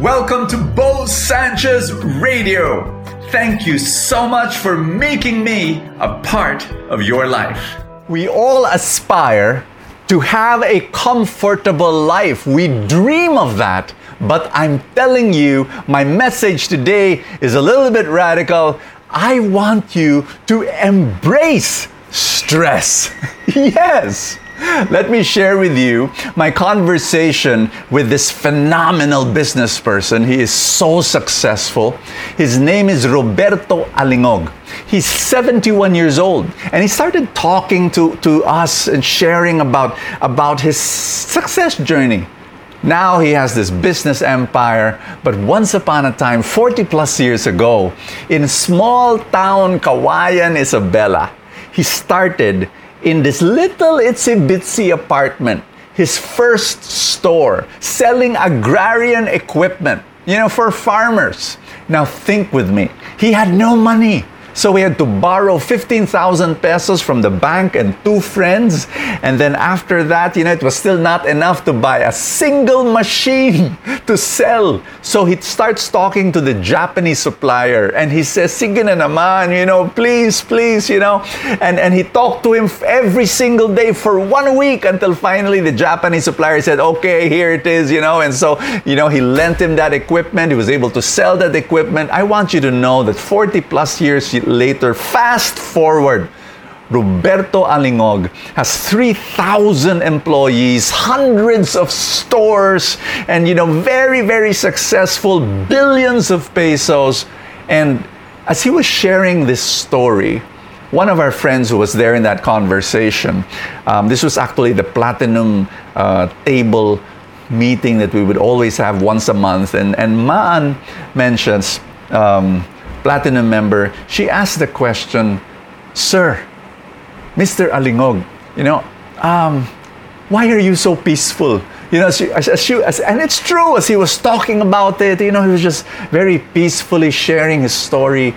Welcome to Bo Sanchez Radio. Thank you so much for making me a part of your life. We all aspire to have a comfortable life. We dream of that. But I'm telling you, my message today is a little bit radical. I want you to embrace stress. yes. Let me share with you my conversation with this phenomenal business person. He is so successful. His name is Roberto Alingog. He's 71 years old and he started talking to, to us and sharing about, about his success journey. Now he has this business empire, but once upon a time, 40 plus years ago, in small town Cauayan, Isabela, he started in this little itsy bitsy apartment, his first store, selling agrarian equipment, you know, for farmers. Now think with me. He had no money. So we had to borrow 15,000 pesos from the bank and two friends. And then after that, you know, it was still not enough to buy a single machine to sell. So he starts talking to the Japanese supplier and he says, Sige na naman, you know, please, please, you know. And, and he talked to him every single day for one week until finally the Japanese supplier said, okay, here it is, you know. And so, you know, he lent him that equipment. He was able to sell that equipment. I want you to know that 40 plus years later, fast forward, Roberto Alingog has 3,000 employees, hundreds of stores, and you know, very, very successful, billions of pesos. And as he was sharing this story, one of our friends who was there in that conversation, um, this was actually the platinum uh, table meeting that we would always have once a month. And, and Maan mentions, um, platinum member, she asked the question, Sir, Mr. Alingog, you know, um, why are you so peaceful? You know, as, as, she, as, and it's true, as he was talking about it, you know, he was just very peacefully sharing his story.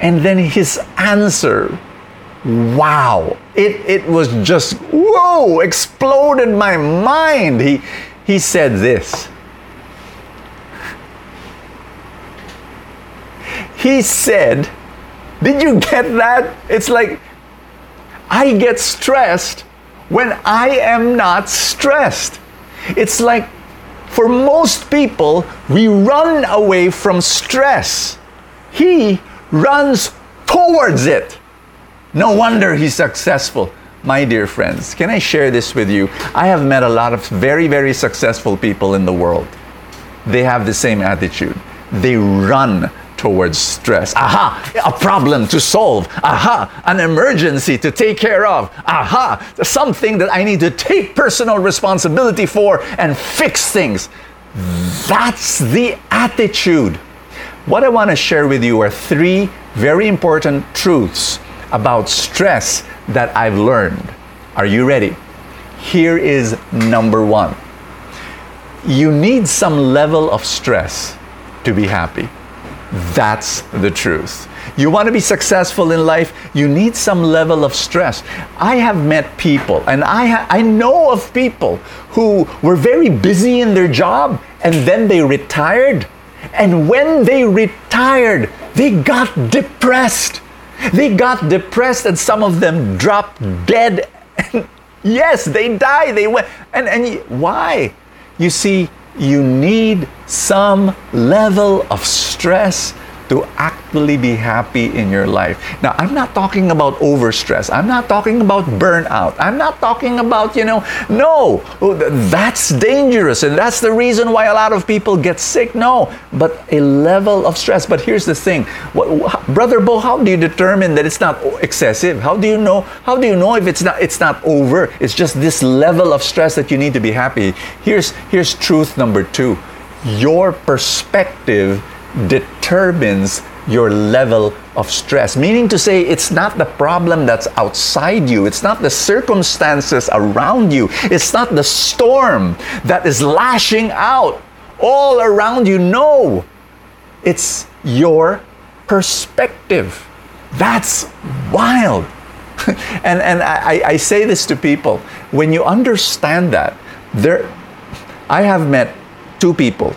And then his answer, wow, it, it was just, whoa, exploded my mind. He, he said this. He said, Did you get that? It's like, I get stressed when I am not stressed. It's like, for most people, we run away from stress. He runs towards it. No wonder he's successful. My dear friends, can I share this with you? I have met a lot of very, very successful people in the world. They have the same attitude. They run towards stress. Aha, a problem to solve. Aha, an emergency to take care of. Aha, something that I need to take personal responsibility for and fix things. That's the attitude. What I want to share with you are three very important truths about stress that I've learned. Are you ready? Here is number one. You need some level of stress to be happy. That's the truth. You want to be successful in life, you need some level of stress. I have met people, and I, ha- I know of people who were very busy in their job and then they retired. And when they retired, they got depressed. They got depressed, and some of them dropped dead. yes, they died. They went. And, and why? You see, you need some level of stress to actually be happy in your life. Now, I'm not talking about overstress. I'm not talking about burnout. I'm not talking about, you know, no, oh, that's dangerous and that's the reason why a lot of people get sick. No, but a level of stress. But here's the thing. What, Brother Bo, how do you determine that it's not excessive? How do you know how do you know if it's not it's not over? It's just this level of stress that you need to be happy. Here's here's truth number 2. Your perspective determines your level of stress. Meaning to say, it's not the problem that's outside you, it's not the circumstances around you, it's not the storm that is lashing out all around you. No, it's your perspective. That's wild. and and I, I say this to people when you understand that, there, I have met two people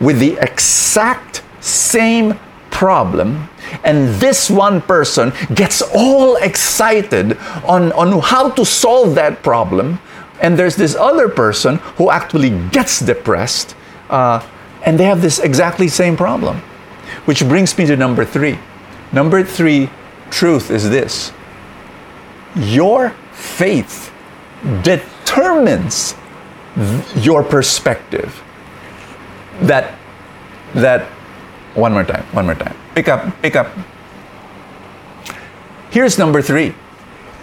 with the exact same problem and this one person gets all excited on, on how to solve that problem and there's this other person who actually gets depressed uh, and they have this exactly same problem which brings me to number three. Number three truth is this. Your faith determines your perspective. That that one more time one more time. Pick up pick up. Here's number 3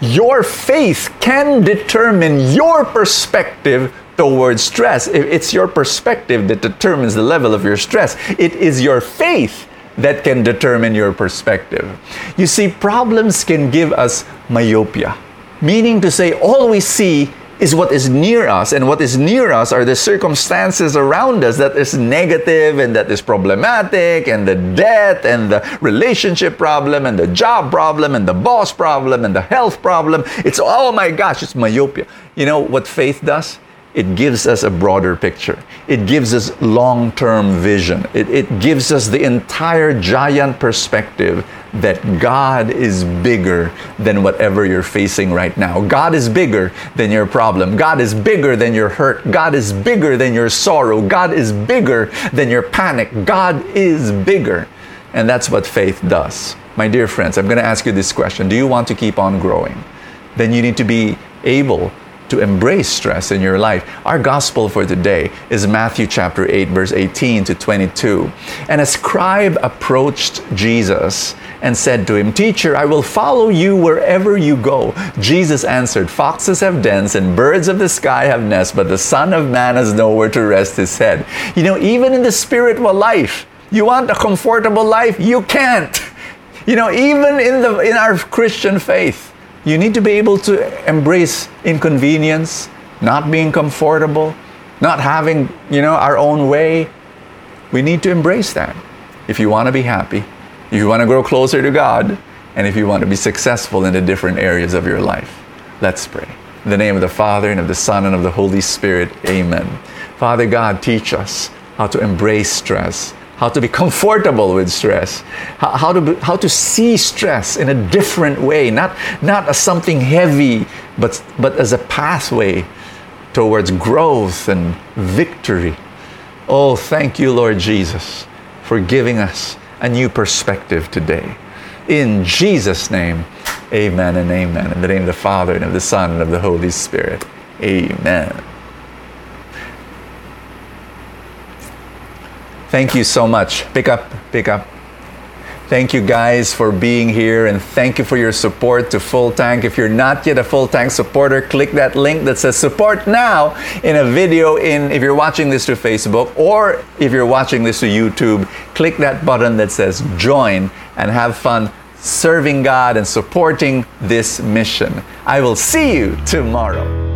your faith can determine your perspective towards stress. It's your perspective that determines the level of your stress it is your faith that can determine your perspective. You see problems can give us myopia meaning to say all we see is what is near us, and what is near us are the circumstances around us that is negative and that is problematic, and the debt, and the relationship problem, and the job problem, and the boss problem, and the health problem. It's oh my gosh, it's myopia. You know what faith does? It gives us a broader picture. It gives us long term vision. It, it gives us the entire giant perspective that God is bigger than whatever you're facing right now. God is bigger than your problem. God is bigger than your hurt. God is bigger than your sorrow. God is bigger than your panic. God is bigger. And that's what faith does. My dear friends, I'm going to ask you this question Do you want to keep on growing? Then you need to be able to embrace stress in your life. Our gospel for today is Matthew chapter 8, verse 18 to 22. And a scribe approached Jesus and said to him, Teacher, I will follow you wherever you go. Jesus answered, Foxes have dens and birds of the sky have nests, but the Son of Man has nowhere to rest his head. You know, even in the spiritual life, you want a comfortable life? You can't. You know, even in the in our Christian faith, you need to be able to embrace inconvenience, not being comfortable, not having, you know, our own way. We need to embrace that. If you want to be happy, if you want to grow closer to God, and if you want to be successful in the different areas of your life. Let's pray. In the name of the Father, and of the Son, and of the Holy Spirit, amen. Father God, teach us how to embrace stress, how to be comfortable with stress, how, how, to, how to see stress in a different way, not, not as something heavy, but, but as a pathway towards growth and victory. Oh, thank you, Lord Jesus, for giving us a new perspective today. In Jesus' name, amen and amen. In the name of the Father, and of the Son, and of the Holy Spirit, amen. Thank you so much. Pick up, pick up. Thank you guys for being here and thank you for your support to Full Tank. If you're not yet a Full Tank supporter, click that link that says support now in a video in if you're watching this to Facebook or if you're watching this to YouTube, click that button that says join and have fun serving God and supporting this mission. I will see you tomorrow.